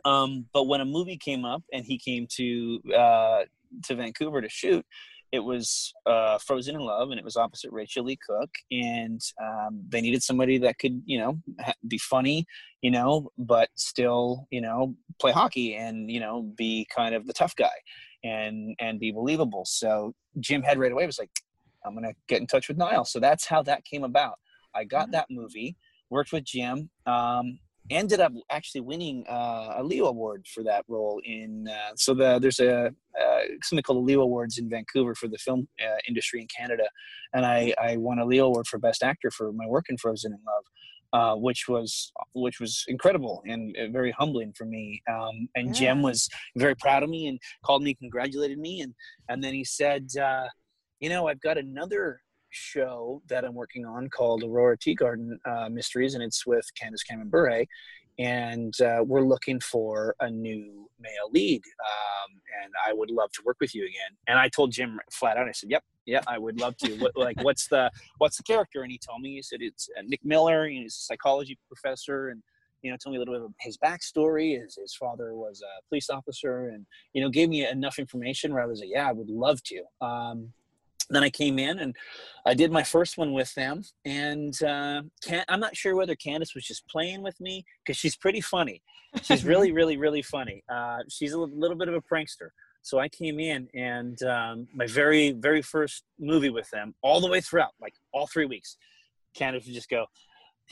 Um, but when a movie came up and he came to uh, to Vancouver to shoot, it was uh, Frozen in Love, and it was opposite Rachael Leigh Cook, and um, they needed somebody that could, you know, ha- be funny, you know, but still, you know, play hockey and you know be kind of the tough guy, and and be believable. So Jim Head right away was like, I'm gonna get in touch with Niall. So that's how that came about. I got Mm-hmm. that movie, worked with Jim, um, ended up actually winning uh, a Leo Award for that role. In uh, so the there's a uh, something called the Leo Awards in Vancouver for the film uh, industry in Canada, and I I won a Leo Award for Best Actor for my work in Frozen in Love. Uh, which was which was incredible and uh, very humbling for me. Um, and Jim was very proud of me and called me, congratulated me, and and then he said, uh, you know, I've got another show that I'm working on called Aurora Teagarden uh, Mysteries, and it's with Candace Cameron Bure, and uh, we're looking for a new male lead, um, and I would love to work with you again. And I told Jim flat out, I said, "Yep, yeah, I would love to. What, like, what's the what's the character?" And he told me, he said, "It's uh, Nick Miller. He's a psychology professor, and." You know, told me a little bit of his backstory. His, his father was a police officer, and you know, gave me enough information where I was like, "Yeah, I would love to." Um, then I came in and I did my first one with them. And uh, can, I'm not sure whether Candace was just playing with me because she's pretty funny. She's really, really, really funny. Uh, she's a little, bit of a prankster. So I came in and um, my very, very first movie with them, all the way throughout, like all three weeks, Candace would just go,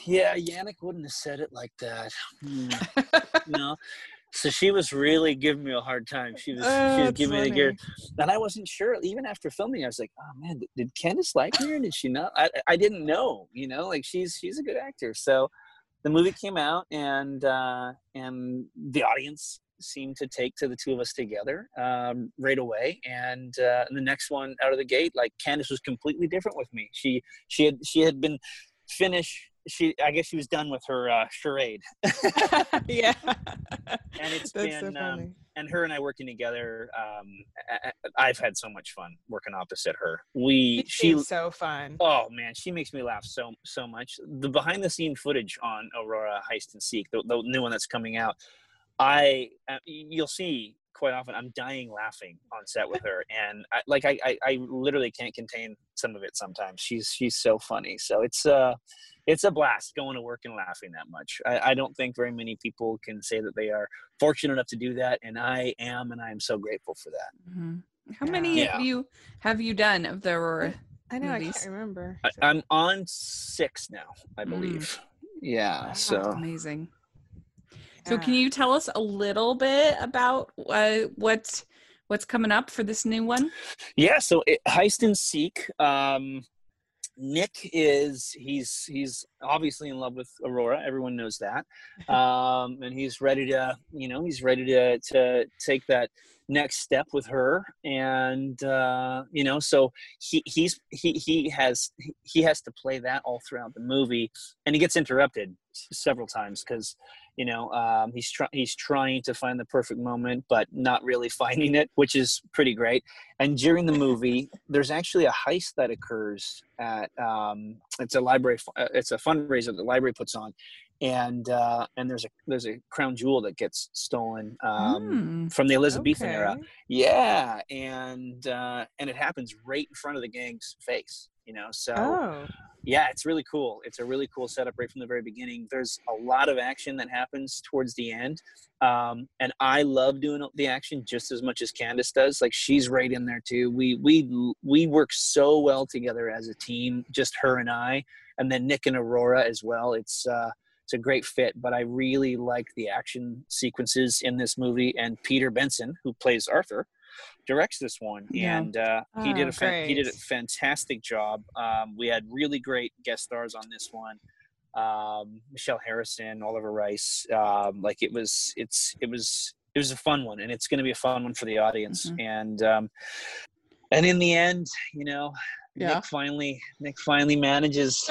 "Yeah, Yannick wouldn't have said it like that." Hmm. no. So she was really giving me a hard time. She was, Oh, she was giving me the gear, and I wasn't sure. Even after filming, I was like, "Oh man, did, Candace like her? Did she not?" I, I didn't know. You know, like she's she's a good actor. So the movie came out, and uh, and the audience seemed to take to the two of us together um, right away. And, uh, the next one out of the gate, like Candace was completely different with me. She she had she had been finished. She I guess she was done with her uh, charade. yeah. And it's That's been, so um, and her and I working together, um, I, I've had so much fun working opposite her. We It she so fun. oh man, she makes me laugh so so much. The behind the scene footage on Aurora Heist and Seek, the, the new one that's coming out, I uh, you'll see quite often. I'm dying laughing on set with her, and I, like I, I I literally can't contain some of it. Sometimes she's she's so funny. So it's uh it's a blast going to work and laughing that much. I, I don't think very many people can say that they are fortunate enough to do that, and I am, and I am so grateful for that. Mhm. How many Yeah. have you have you done of the Aurora? I know. I can't remember. I, I'm on six now, I Mm. believe. Yeah. Wow, So amazing. So can you tell us a little bit about uh, what's what's coming up for this new one? yeah. So it, heist and seek. Um, Nick is he's he's obviously in love with Aurora. Everyone knows that, um, and he's ready to you know he's ready to to take that next step with her. And uh you know so he he's he he has he has to play that all throughout the movie. And he gets interrupted several times because you know um he's trying he's trying to find the perfect moment but not really finding it which is pretty great. And during the movie there's actually a heist that occurs at um it's a library uh, it's a fundraiser the library puts on and uh and there's a there's a crown jewel that gets stolen um Mm. from the elizabethan era yeah, and uh, and it happens right in front of the gang's face. You know, so Oh. yeah, it's really cool. It's a really cool setup right from the very beginning. There's a lot of action that happens towards the end, um, and I love doing the action just as much as Candace does. Like she's right in there too. We we we work so well together as a team, just her and I, and then Nick and Aurora as well. It's uh, it's a great fit. But I really like the action sequences in this movie, and Peter Benson, who plays Arthur, directs this one, Yeah. and uh, he did Oh, a fan- he did a fantastic job. Um, we had really great guest stars on this one. Um, Michelle Harrison, Oliver Rice. Um, like it was, it's it was it was a fun one, and it's going to be a fun one for the audience. Mhm. And um, and in the end, you know, Yeah. Nick finally Nick finally manages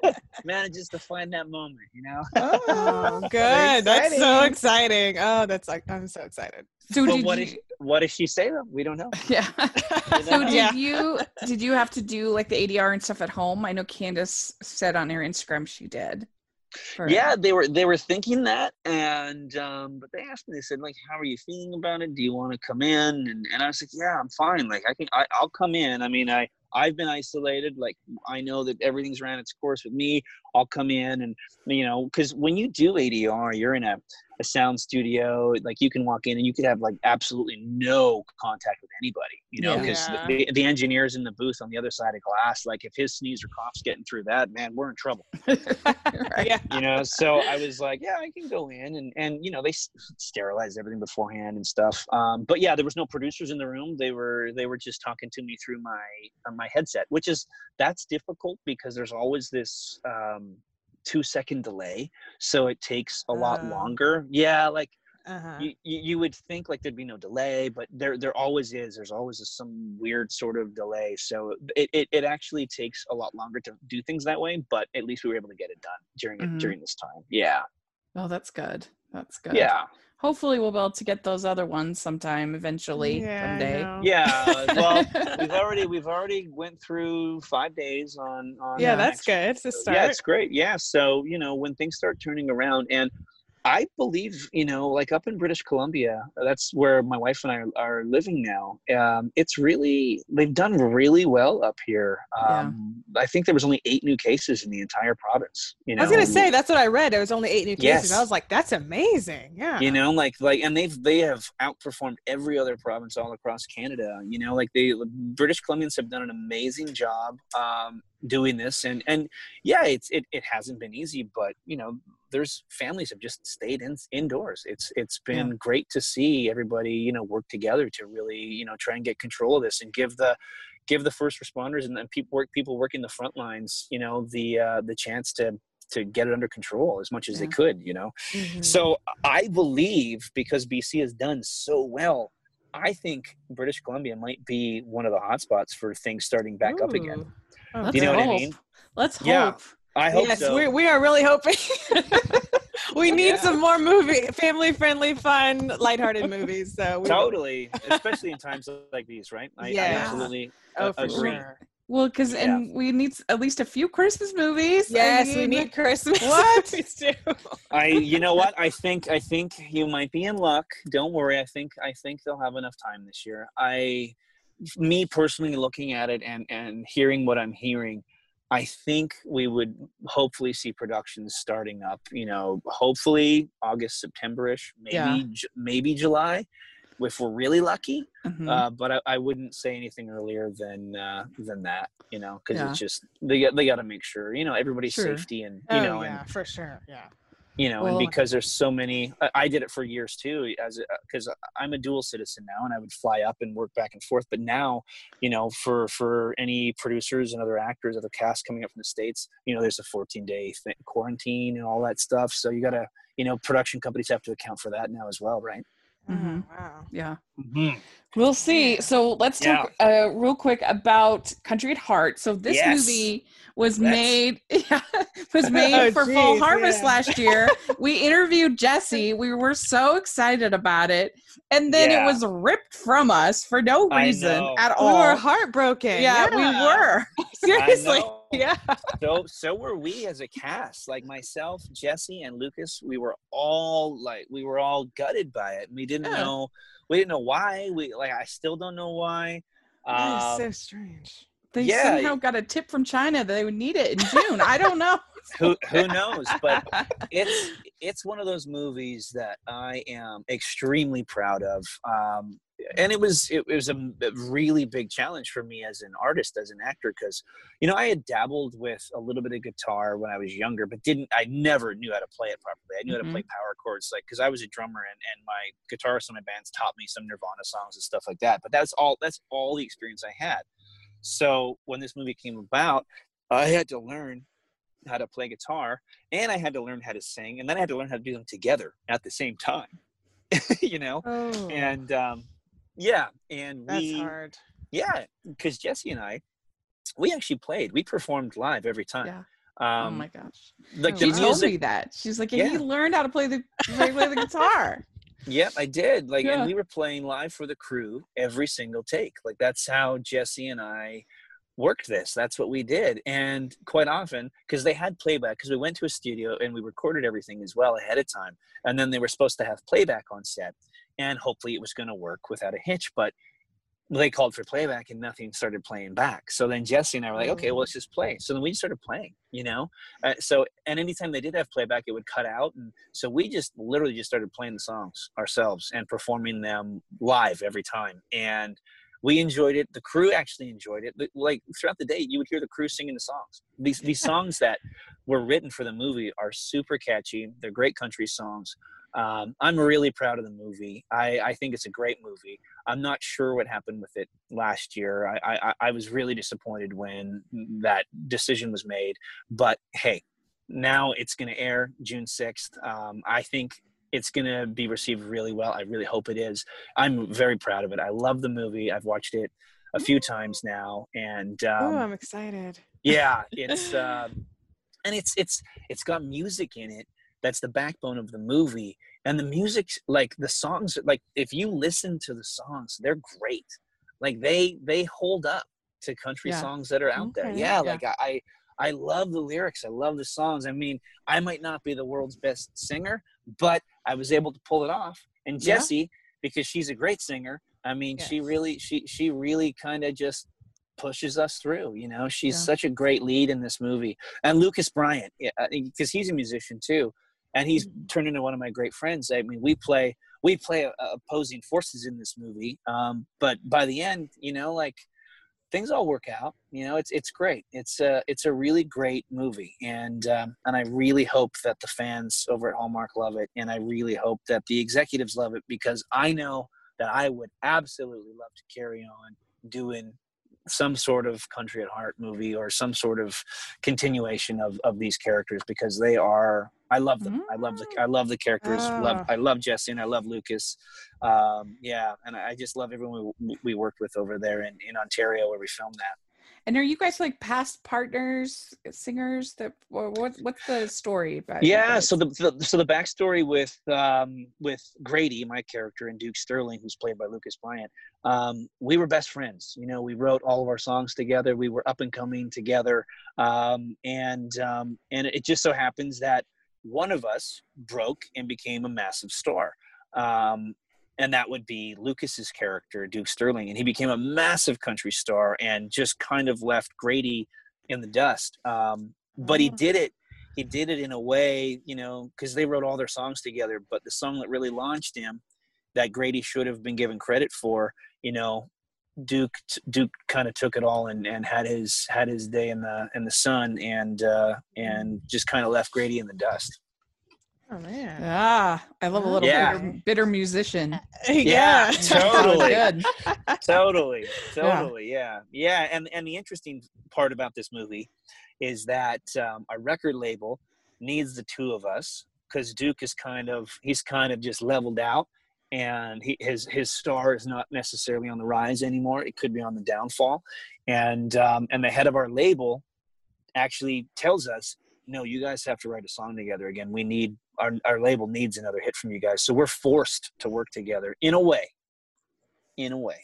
manages to find that moment. You know. Oh, good. That's so exciting. exciting. Oh, that's like I'm so excited. So But did what you? if what if she say that? We don't know. yeah. So did yeah. you did you have to do like the ADR and stuff at home? I know Candace said on her Instagram she did. for- yeah they were they were thinking that and um but they asked me they said like how are you feeling about it do you want to come in and, and i was like yeah i'm fine like i can I, i'll come in i mean i I've been isolated. Like I know that everything's ran its course with me. I'll come in and you know, because when you do ADR, you're in a a sound studio like you can walk in and you could have like absolutely no contact with anybody you know because Yeah. the, the engineers in the booth on the other side of glass like if his sneeze or cough's getting through that man we're in trouble Right. yeah. you know so i was like yeah i can go in and and you know they s- sterilized everything beforehand and stuff um, but yeah there was no producers in the room they were they were just talking to me through my uh, my headset which is that's difficult because there's always this um two second delay so it takes a lot Oh. longer yeah like Uh-huh. you, you would think like there'd be no delay but there there always is there's always some weird sort of delay so it, it, it actually takes a lot longer to do things that way but at least we were able to get it done during Mhm. during this time yeah Oh, that's good. That's good. yeah Hopefully, we'll be able to get those other ones sometime eventually Yeah, someday. yeah well we've already we've already went through five days on on Yeah, uh, that's next good to So, start. Yeah, it's great. Yeah. So, you know, when things start turning around and I believe, you know, like up in British Columbia, that's where my wife and I are, are living now. Um, it's really, they've done really well up here. Yeah. Um, I think there was only eight new cases in the entire province. You know, I was gonna say that's what I read. There was only eight new cases. I was like, that's amazing. Yeah. you know like like and they've they have outperformed every other province all across canada you know like they british columbians have done an amazing job um doing this and and yeah it's it, it hasn't been easy but you know there's families have just stayed in indoors it's it's been great to see everybody you know work together to really you know try and get control of this and give the give the first responders and then people work people working the front lines you know the uh the chance to to get it under control as much as they could you know Mhm. so I believe because BC has done so well, I think British Columbia might be one of the hotspots for things starting back up again. Oh, You know what I mean? Let's hope. Yeah. I hope yes, so. we we are really hoping. we oh, need Yeah. some more movie, family friendly, fun, lighthearted movies. So we totally, especially in times like these, right? I, I Yeah. absolutely Oh, for agree. sure. Well, because Yeah. and we need at least a few Christmas movies. I Yes, we need Christmas. What? movies too. I, you know what? I think I think you might be in luck. Don't worry. I think I think they'll have enough time this year. I, me personally, looking at it and and hearing what I'm hearing, I think we would hopefully see productions starting up. You know, hopefully August, September-ish, maybe Yeah. J- maybe July, if we're really lucky. Mhm. Uh, but I, I wouldn't say anything earlier than uh, than that. You know, because Yeah. it's just they got they got to make sure you know everybody's Sure. safety and you oh know yeah, and for sure. Yeah. You know and because there's so many I, did it for years too as uh, because i'm a dual citizen now and i would fly up and work back and forth but now you know for for any producers and other actors other cast coming up from the states you know there's a 14 day th- quarantine and all that stuff so you gotta you know production companies have to account for that now as well right Mhm. Oh, wow. yeah. mm-hmm. We'll see. So let's talk uh, real quick about Country at Heart. So this Yes. movie was Let's- made yeah, was made Oh, for Fall geez, Harvest yeah. last year. we interviewed Jessy. We were so excited about it, and then Yeah. it was ripped from us for no reason know. at We all. were heartbroken. yeah, we were seriously. Yeah. so so were we as a cast like myself jessy and lucas we were all like we were all gutted by it we didn't Yeah. know we didn't know why we like i still don't know why That is Um, so strange. They Yeah. somehow got a tip from China that they would need it in June. I don't know. who who knows but it's it's one of those movies that i am extremely proud of um and it was it, was a, really big challenge for me as an artist as an actor because you know i had dabbled with a little bit of guitar when i was younger but didn't i never knew how to play it properly. I knew how to play power chords like because i was a drummer and, and my guitarist in my bands taught me some nirvana songs and stuff like that but that's all that's all the experience i had. So when this movie came about i had to learn how to play guitar and I had to learn how to sing and then I had to learn how to do them together at the same time. you know? Oh, And um yeah, and that's we hard. yeah, because Jessy and I we actually played. We performed live every time. Yeah. Um oh my gosh. like Oh, She told me that. She's like, yeah, Yeah. he learned how to play the play, play the guitar. Yep, I did. Like, Yeah. and we were playing live for the crew every single take. Like, that's how Jessy and I worked this. That's what we did. And quite often, because they had playback, because we went to a studio and we recorded everything as well ahead of time. And then they were supposed to have playback on set. And hopefully it was going to work without a hitch. But they called for playback and nothing started playing back. So then Jessy and I were like, okay, well, let's just play. So then we just started playing, you know? Uh, so, and anytime they did have playback, it would cut out. And so we just literally just started playing the songs ourselves and performing them live every time. And we enjoyed it. The crew actually enjoyed it. Like throughout the day, you would hear the crew singing the songs. These, these songs that were written for the movie are super catchy. They're great country songs. Um, I'm really proud of the movie. I, I, think it's a great movie. I'm not sure what happened with it last year. I, I, I was really disappointed when that decision was made. But hey, now it's going to air June 6th. Um, I think it's going to be received really well. I really hope it is. I'm very proud of it. I love the movie. I've watched it a few times now, and um, oh, I'm excited. Yeah, it's uh, and it's it's it's got music in it that's the backbone of the movie and the music like the songs like if you listen to the songs they're great like they they hold up to country yeah. songs that are out okay. there yeah, yeah, like i i love the lyrics i love the songs i mean i might not be the world's best singer but i was able to pull it off and jessy yeah. because she's a great singer i mean yes. she really she she really kind of just pushes us through you know she's such a great lead in this movie and lucas bryant because he's a musician too and he's mm-hmm. turned into one of my great friends. I mean, we play we play opposing forces in this movie, um, but by the end, you know, like things all work out. You know, it's it's great. It's a it's a really great movie, and um, and I really hope that the fans over at Hallmark love it, and I really hope that the executives love it because I know that I would absolutely love to carry on doing some sort of country at heart movie or some sort of continuation of, of these characters because they are I love them. Mm. I love the I love the characters. Love ah. I love Jessy and I love Lucas. Um, yeah, and I just love everyone we, we worked with over there in, in Ontario where we filmed that. And are you guys like past partners, singers? That what, what's the story about? Yeah, so the, the, so the backstory with um, with Grady, my character, and Duke Sterling, who's played by Lucas Bryant. Um, we were best friends. You know, we wrote all of our songs together. We were up and coming together, um, and um, and it just so happens that one of us broke and became a massive star. Um, and that would be Lucas's character, Duke Sterling, and he became a massive country star and just kind of left Grady in the dust. Um, but he oh. did it. He did it in a way, you know, because they wrote all their songs together. But the song that really launched him, that Grady should have been given credit for, you know, Duke Duke kind of took it all and, and had his had his day in the in the sun and uh, and just kind of left Grady in the dust. Oh man! Ah, I love a little yeah. bitter, bitter musician. yeah, totally, totally, totally. Yeah. yeah, yeah. And and the interesting part about this movie is that um, a record label needs the two of us because Duke is kind of he's kind of just leveled out and he, his his star is not necessarily on the rise anymore. It could be on the downfall, and um, and the head of our label actually tells us, "No, you guys have to write a song together again. We need our our label needs another hit from you guys. So we're forced to work together in a way, in a way."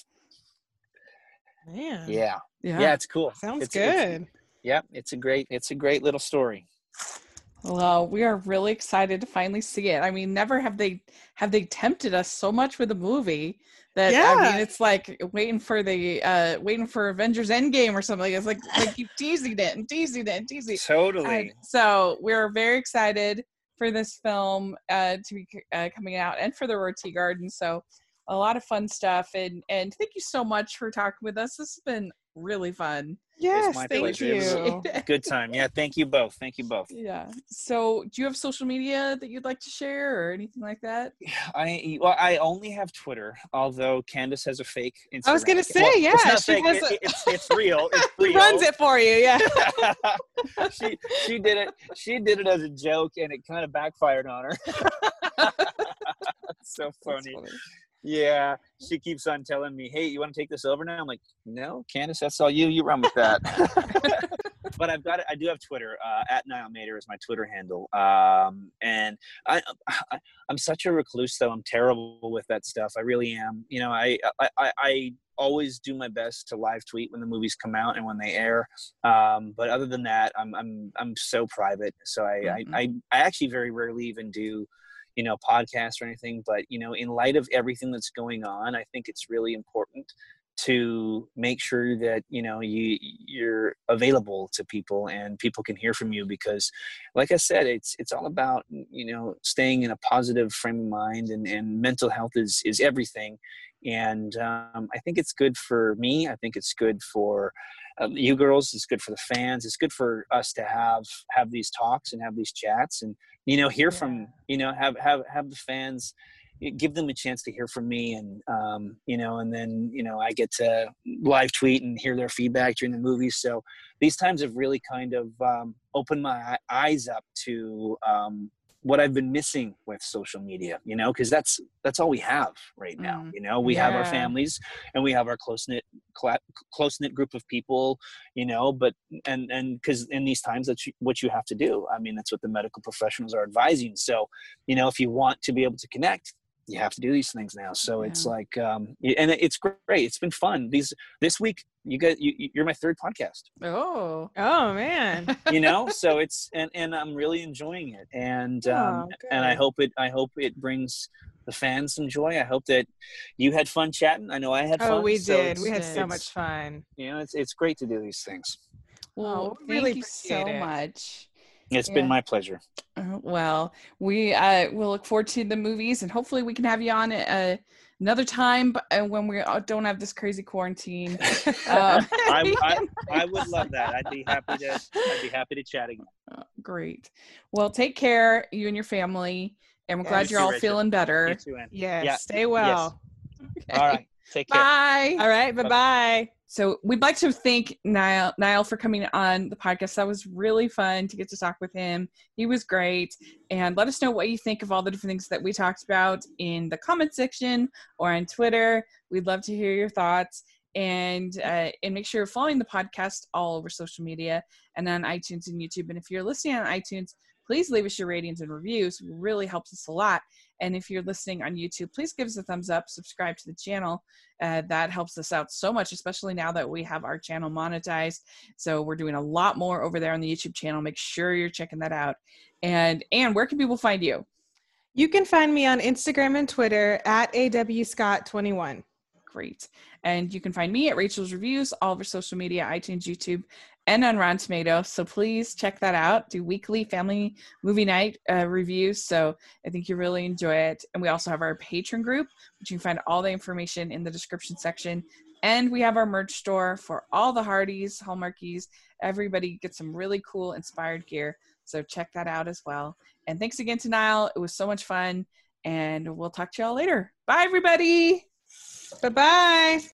Man. Yeah. Yeah. Yeah. It's cool. Sounds it's, good. It's, yeah, it's a great it's a great little story. Well, we are really excited to finally see it. I mean, never have they have they tempted us so much with a movie that yeah. I mean, it's like waiting for the uh waiting for Avengers Endgame or something. It's like they keep teasing it and teasing it and teasing. Totally. so we're very excited for this film uh to be uh, coming out and for the Aurora Teagarden. So a lot of fun stuff and and thank you so much for talking with us. This has been really fun. Yes, thank pleasure. you. Good time. Yeah, thank you both. Thank you both. Yeah. So, do you have social media that you'd like to share or anything like that? I well, I only have Twitter. Although Candace has a fake Instagram. I was gonna say, well, yeah, it's she fake. Has it, a... it's, it's real. It's real. runs it for you. Yeah. she she did it. She did it as a joke, and it kind of backfired on her. so funny. funny. Yeah, she keeps on telling me, "Hey, you want to take this over now?" I'm like, "No, Candace, that's all you. You run with that." but I've got it. I do have Twitter. Uh, at Niall Matter is my Twitter handle. Um, and I, I, am such a recluse, though. I'm terrible with that stuff. I really am. You know, I, I, I always do my best to live tweet when the movies come out and when they air. Um, but other than that, I'm, I'm, I'm so private. So I, mm-hmm. I, I, I actually very rarely even do you know podcasts or anything but you know in light of everything that's going on i think it's really important to make sure that you know you you're available to people and people can hear from you because like i said it's it's all about you know staying in a positive frame of mind and, and mental health is is everything. And um, i think it's good for me. I think it's good for um, you girls it's good for the fans it's good for us to have have these talks and have these chats and you know hear yeah. from you know have have have the fans give them a chance to hear from me and um, you know and then you know i get to live tweet and hear their feedback during the movies so these times have really kind of um, opened my eyes up to um, what i've been missing with social media you know because that's that's all we have right now mm, you know? We yeah. have our families and we have our close knit cl- close knit group of people you know but and and because in these times that's what you have to do. I mean that's what the medical professionals are advising. So you know if you want to be able to connect you have to do these things now. So yeah. it's like um and it's great it's been fun. These this week you get you, you're my third podcast. Oh oh man. You know? So it's and and i'm really enjoying it. And um oh, and i hope it i hope it brings the fans some joy. I hope that you had fun chatting. I know i had oh, fun we so did. We had so much fun. You know it's it's great to do these things. Well oh, really you so it. much it's yeah. been my pleasure. Uh, well, we uh, will look forward to the movies, and hopefully, we can have you on uh, another time uh, when we don't have this crazy quarantine. Uh, I, I, I, would love that. I'd be happy to. I'd be happy to chat again. Uh, great. Well, take care, you and your family, and we're glad you're all feeling better. yes. Yeah. Stay well. Yes. Okay. All right. Take care. Bye. All right. Bye bye. So we'd like to thank Niall, Niall for coming on the podcast. That was really fun to get to talk with him. He was great. And let us know what you think of all the different things that we talked about in the comment section or on Twitter. We'd love to hear your thoughts. And uh, and make sure you're following the podcast all over social media and on iTunes and YouTube. And if you're listening on iTunes, please leave us your ratings and reviews. It really helps us a lot. And if you're listening on YouTube, please give us a thumbs up, subscribe to the channel. Uh, that helps us out so much, especially now that we have our channel monetized. So we're doing a lot more over there on the YouTube channel. Make sure you're checking that out. And and where can people find you? You can find me on Instagram and Twitter at awscott21. Great. And you can find me at Rachel's Reviews, all over social media, iTunes, YouTube, and on Rotten Tomatoes. So please check that out. Do weekly family movie night uh, reviews. So I think you really enjoy it. And we also have our Patreon group, which you can find all the information in the description section. And we have our merch store for all the Hardys, Hallmarkies. Everybody gets some really cool inspired gear. So check that out as well. And thanks again to Niall. It was so much fun. And we'll talk to y'all later. Bye, everybody. Bye bye.